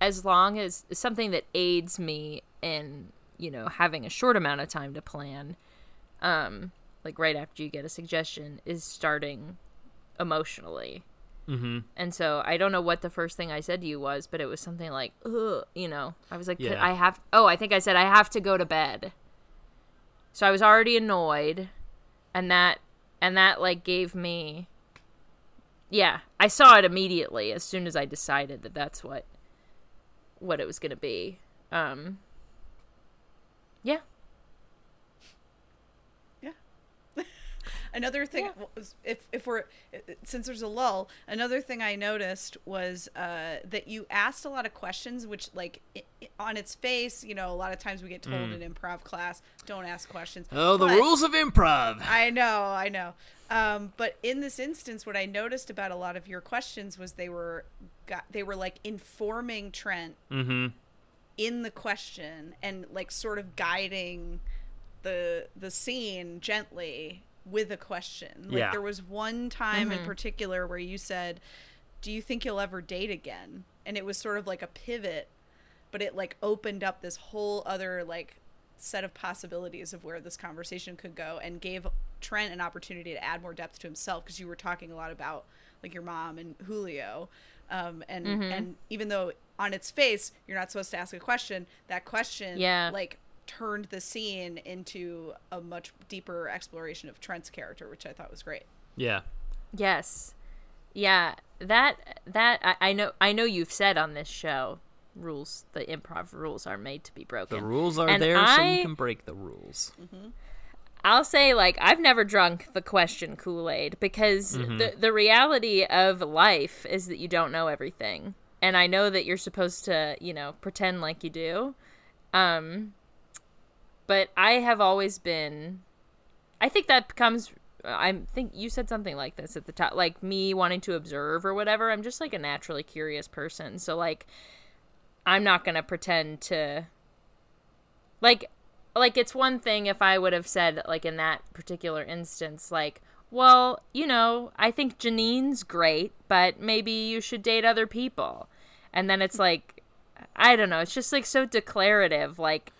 as long as something that aids me in, you know, having a short amount of time to plan um like right after you get a suggestion is starting emotionally Mm-hmm. And so I don't know what the first thing I said to you was, but it was something like, Ugh, you know, I was like, Yeah. I have, oh, I think I said I have to go to bed. So I was already annoyed, and that, and that like gave me, yeah, I saw it immediately as soon as I decided that that's what, what it was gonna be. Um, yeah, Another thing, was- if if we're since there's a lull, another thing I noticed was uh, that you asked a lot of questions, which like i i- on its face, you know, a lot of times we get told in improv class, don't ask questions. Oh, the But- rules of improv. I know, I know. Um, but in this instance, what I noticed about a lot of your questions was they were got they were like informing Trent Mm-hmm. in the question and like sort of guiding the the scene gently with a question. Like Yeah. there was one time in particular where you said, "Do you think you'll ever date again?" And it was sort of like a pivot, but it like opened up this whole other like set of possibilities of where this conversation could go and gave Trent an opportunity to add more depth to himself because you were talking a lot about like your mom and Julio. Um, and and even though on its face you're not supposed to ask a question, that question Yeah. like turned the scene into a much deeper exploration of Trent's character, which I thought was great. Yeah. Yes. Yeah, that that I, I know I know you've said on this show rules the improv rules are made to be broken. The rules are And there so you can break the rules. I'll say like I've never drunk the question Kool-Aid because the the reality of life is that you don't know everything. And I know that you're supposed to, you know, pretend like you do. Um but I have always been I think that comes I think you said something like this at the top like me wanting to observe or whatever. I'm just like a naturally curious person. So like I'm not going to pretend to like like it's one thing if I would have said like in that particular instance like well, you know, I think Janine's great, but maybe you should date other people. And then it's like I don't know, it's just like so declarative like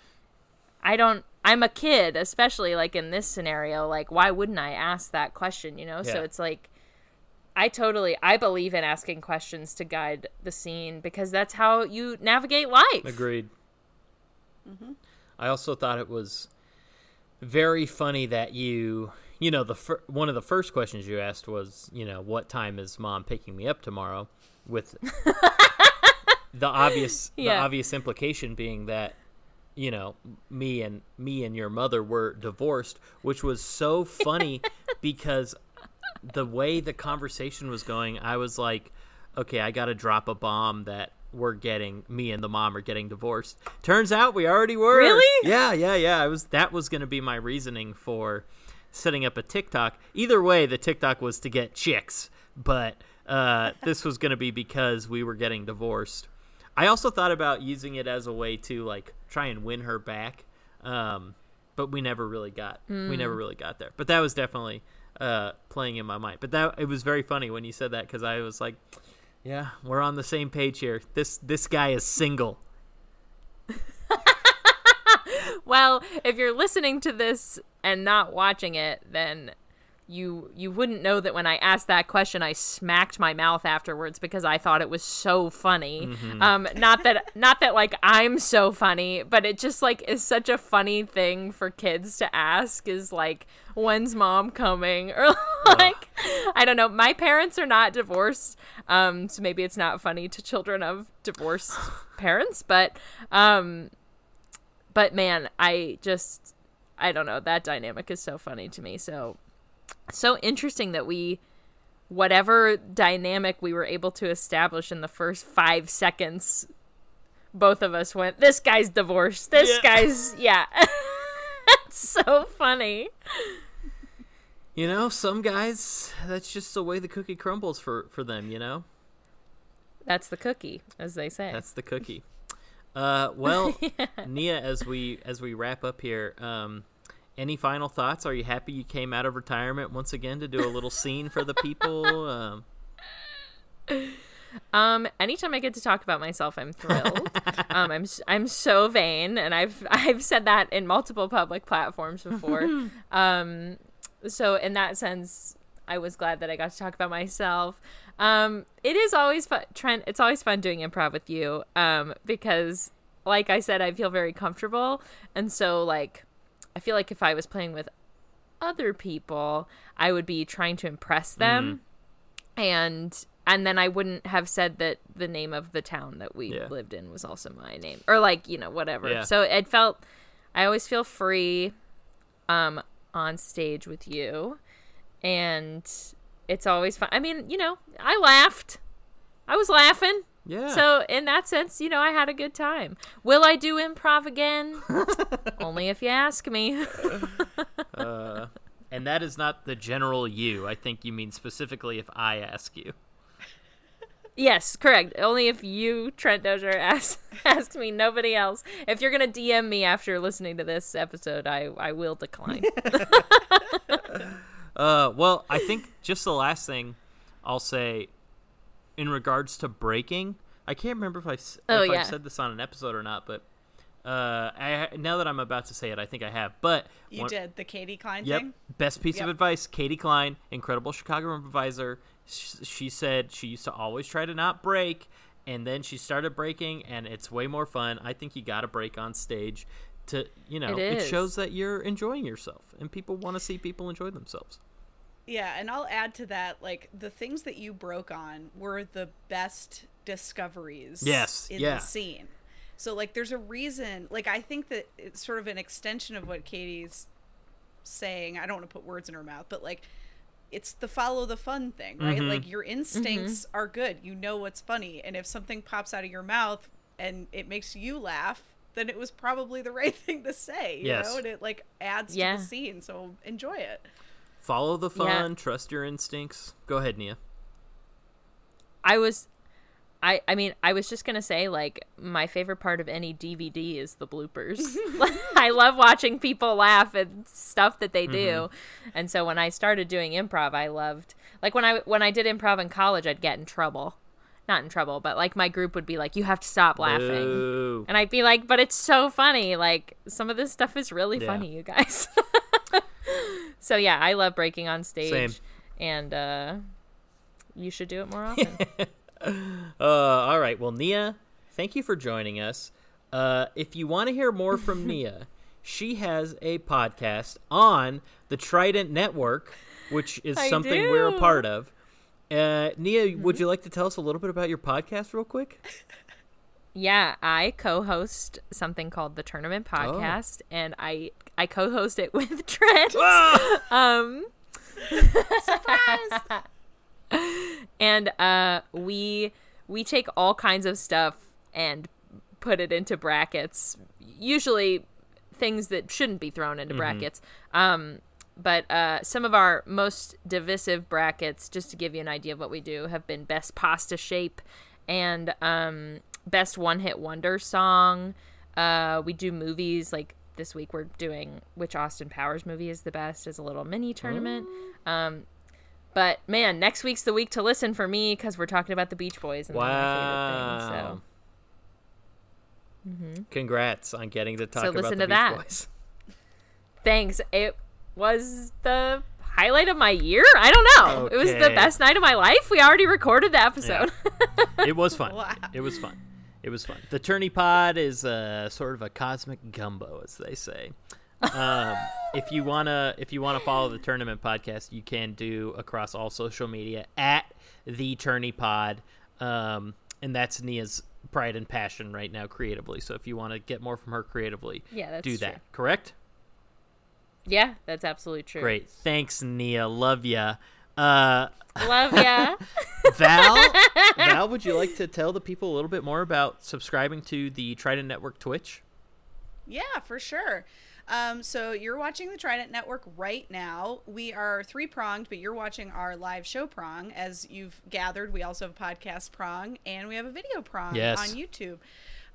I don't I'm a kid, especially like in this scenario, like why wouldn't I ask that question, you know? So it's like I totally I believe in asking questions to guide the scene because that's how you navigate life. Agreed. Mm-hmm. I also thought it was very funny that you, you know, the fir- one of the first questions you asked was, you know, what time is mom picking me up tomorrow? With the obvious, the obvious implication being that, you know, me and me and your mother were divorced, which was so funny because the way the conversation was going, I was like, okay, I got to drop a bomb that we're getting me and the mom are getting divorced. Turns out we already were. Really? Yeah, yeah, yeah. I was that was going to be my reasoning for setting up a TikTok. Either way, the TikTok was to get chicks, but uh, this was going to be because we were getting divorced. I also thought about using it as a way to like try and win her back. Um, but we never really got we never really got there. But that was definitely uh, playing in my mind. But that it was very funny when you said that because I was like, yeah, we're on the same page here. This this guy is single. Well, if you're listening to this and not watching it, then you you wouldn't know that when I asked that question, I smacked my mouth afterwards because I thought it was so funny. Um, not that not that like I'm so funny, but it just like is such a funny thing for kids to ask. Is like, when's mom coming? Or like, I don't know. My parents are not divorced, um, so maybe it's not funny to children of divorced parents, but um, but man, I just I don't know. That dynamic is so funny to me. So so interesting that we whatever dynamic we were able to establish in the first 5 seconds both of us went this guy's divorced. This Yeah. guy's yeah. it's so funny. You know, some guys that's just the way the cookie crumbles for for them. You know, That's the cookie, as they say. that's the cookie. Uh, well, Nia, as we as we wrap up here, um, any final thoughts? Are you happy you came out of retirement once again to do a little scene for the people? Um, Um, anytime I get to talk about myself, I'm thrilled. um, I'm I'm so vain, and I've I've said that in multiple public platforms before. um, so in that sense, I was glad that I got to talk about myself. Um, it is always fun, Trent. It's always fun doing improv with you um, because, like I said, I feel very comfortable, and so like I feel like if I was playing with other people, I would be trying to impress them, and and then I wouldn't have said that the name of the town that we Yeah. lived in was also my name, or like you know whatever. Yeah. So it felt. I always feel free um on stage with you and it's always fun i mean you know i laughed i was laughing Yeah. so in that sense you know i had a good time will i do improv again only if you ask me uh, and that is not the general you. I think you mean specifically if I ask you. yes correct only if you trent dozier ask, asks me nobody else if you're gonna dm me after listening to this episode i i will decline Uh, well, I think just the last thing I'll say in regards to breaking, I can't remember if I s- Oh, if yeah. I've said this on an episode or not, but uh, I now that I'm about to say it, I think I have. But You one- did the Katie Klein Yep. thing. Best piece of advice, Katie Klein, incredible Chicago improviser. Sh- She said she used to always try to not break, and then she started breaking, and it's way more fun. I think you got to break on stage to, you know, It it, is. shows that you're enjoying yourself, and people want to see people enjoy themselves. Yeah, and I'll add to that, like the things that you broke on were the best discoveries. Yes, in yeah. the scene. So like, there's a reason. Like, I think that it's sort of an extension of what Katie's saying. I don't want to put words in her mouth, but like, it's the follow the fun thing, right? Mhm. Like your instincts are good. You know what's funny, and if something pops out of your mouth and it makes you laugh, then it was probably the right thing to say. You Yes. know, and it like adds Yeah. to the scene. So enjoy it. Follow the Yeah. fun, trust your instincts. Go ahead, Nia. I was I I mean, I was just going to say like my favorite part of any DVD is the bloopers. I love watching people laugh at stuff that they do. Mm-hmm. And so when I started doing improv, I loved like when I when I did improv in college, I'd get in trouble. Not in trouble, but like my group would be like you have to stop laughing. And I'd be like, but it's so funny. Like some of this stuff is really Yeah. funny, you guys. so yeah, I love breaking on stage. Same. And uh you should do it more often. Uh, all right. Well, Nia, thank you for joining us. Uh, if you want to hear more from Nia, she has a podcast on the Trident Network, which is I something we're a. Mm-hmm. part of. Uh, Nia, would you like to tell us a little bit about your podcast, real quick? Yeah, I co-host something called the Tournament Oh. Podcast, and I I co-host it with Trent. um, and uh, we we take all kinds of stuff and put it into brackets. Usually, things that shouldn't be thrown into brackets. Um, but uh, some of our most divisive brackets, just to give you an idea of what we do, have been best pasta shape and um, best one hit wonder song. Uh, we do movies like this week. We're doing which Austin Powers movie is the best as a little mini tournament. Um, but man, next week's the week to listen for me because we're talking about the Beach Boys and favorite thing. Wow. Congrats on getting to talk So about listen the to Beach that. Boys. thanks. It was the highlight of my year. I don't know. It was the best night of my life. We already recorded the episode. It was fun. Wow. It was fun. It was fun. The Tourney Pod is uh, sort of a cosmic gumbo, as they say. Um, if you wanna, if you wanna follow the tournament podcast, you can do across all social media at the Tourney Pod, um, and that's Nia's pride and passion right now creatively. So if you want to get more from her creatively, Yeah, that's do true. that. Correct? yeah, that's absolutely true. Great. Thanks, Nia. Love ya. Uh, Love ya. Val, Val, would you like to tell the people a little bit more about subscribing to the Trident Network Twitch? Yeah, for sure. Um, so you're watching the Trident Network right now. We are three pronged, but you're watching our live show prong. As you've gathered, we also have a podcast prong and we have a video prong Yes. on YouTube.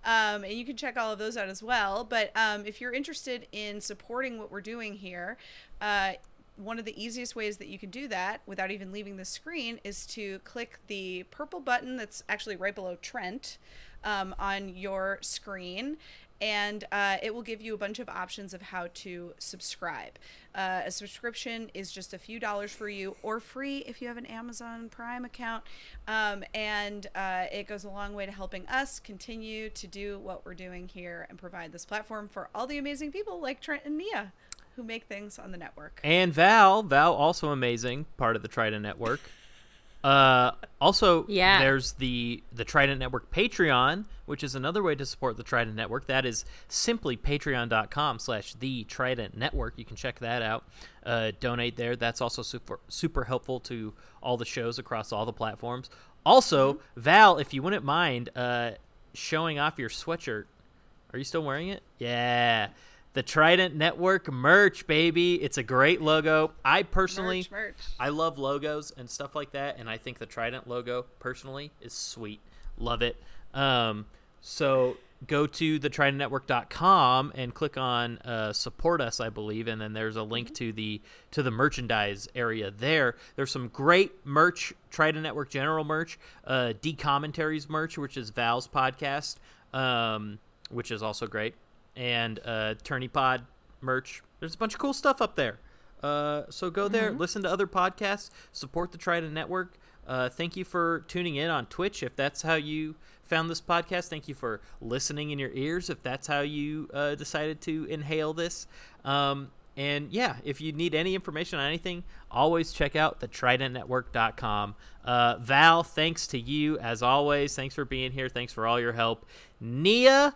Um, and you can check all of those out as well. But um, if you're interested in supporting what we're doing here, uh, one of the easiest ways that you can do that without even leaving the screen is to click the purple button that's actually right below Trent. um, on your screen and uh, it will give you a bunch of options of how to subscribe. Uh, a subscription is just a few dollars for you, or free if you have an Amazon Prime account, um, and uh, it goes a long way to helping us continue to do what we're doing here and provide this platform for all the amazing people like Trent and Nia who make things on the network. And Val, Val also amazing, part of the Trident Network. Uh, also, Yeah. there's the the Trident Network Patreon, which is another way to support the Trident Network. That is simply patreon.com slash the Trident Network. You can check that out. Uh, donate there. That's also super super helpful to all the shows across all the platforms. Also, Val, if you wouldn't mind uh, showing off your sweatshirt. Are you still wearing it? Yeah. The Trident Network merch, baby. It's a great logo. I personally Merch, merch. I love logos and stuff like that, and I think the Trident logo personally is sweet. Love it. Um, so go to thetridentnetwork.com and click on uh, support us, I believe, and then there's a link to the to the merchandise area there. There's some great merch, Trident Network general merch, uh, D commentaries merch, which is Val's podcast, um, which is also great, and uh, Tourney Pod merch. There's a bunch of cool stuff up there. Uh, so go there, listen to other podcasts, support the Trident Network. Uh, thank you for tuning in on Twitch. If that's how you found this podcast, thank you for listening in your ears. If that's how you uh, decided to inhale this, um, and yeah, if you need any information on anything, always check out the tridentnetwork.com. Uh, Val, thanks to you as always. Thanks for being here. Thanks for all your help. Nia,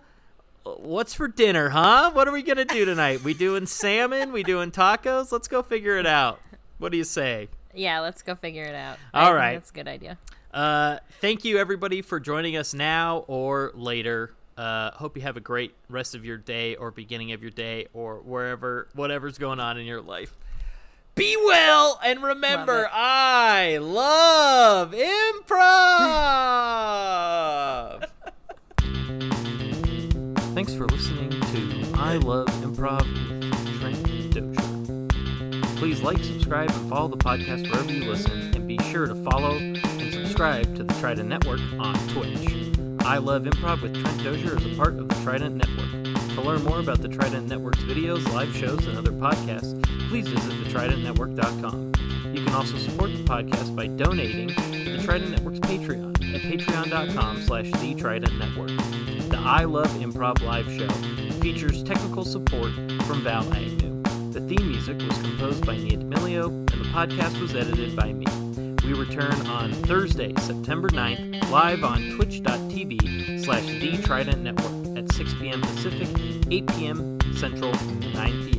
what's for dinner, huh? What are we gonna do tonight? We doing salmon? We doing tacos? Let's go figure it out. What do you say? Yeah, let's go figure it out. All I right. that's a good idea. Uh, thank you everybody for joining us now or later. Uh, hope you have a great rest of your day or beginning of your day or wherever whatever's going on in your life. Be well and remember, it. I love improv. Thanks for listening to I Love Improv with Trent Dozier. Please like, subscribe, and follow the podcast wherever you listen, and be sure to follow and subscribe to the Trident Network on Twitch. I Love Improv with Trent Dozier is a part of the Trident Network. To learn more about the Trident Network's videos, live shows, and other podcasts, please visit thetridentnetwork.com. You can also support the podcast by donating to the Trident Network's Patreon at patreon.com slash the Trident Network. The I Love Improv live show features technical support from Val Agnew. The theme music was composed by Nia D'Amelio, and the podcast was edited by me. We return on Thursday, September 9th, live on twitch.tv slash the Trident Network at 6 p.m. Pacific, 8 p.m. Central, 9 p.m.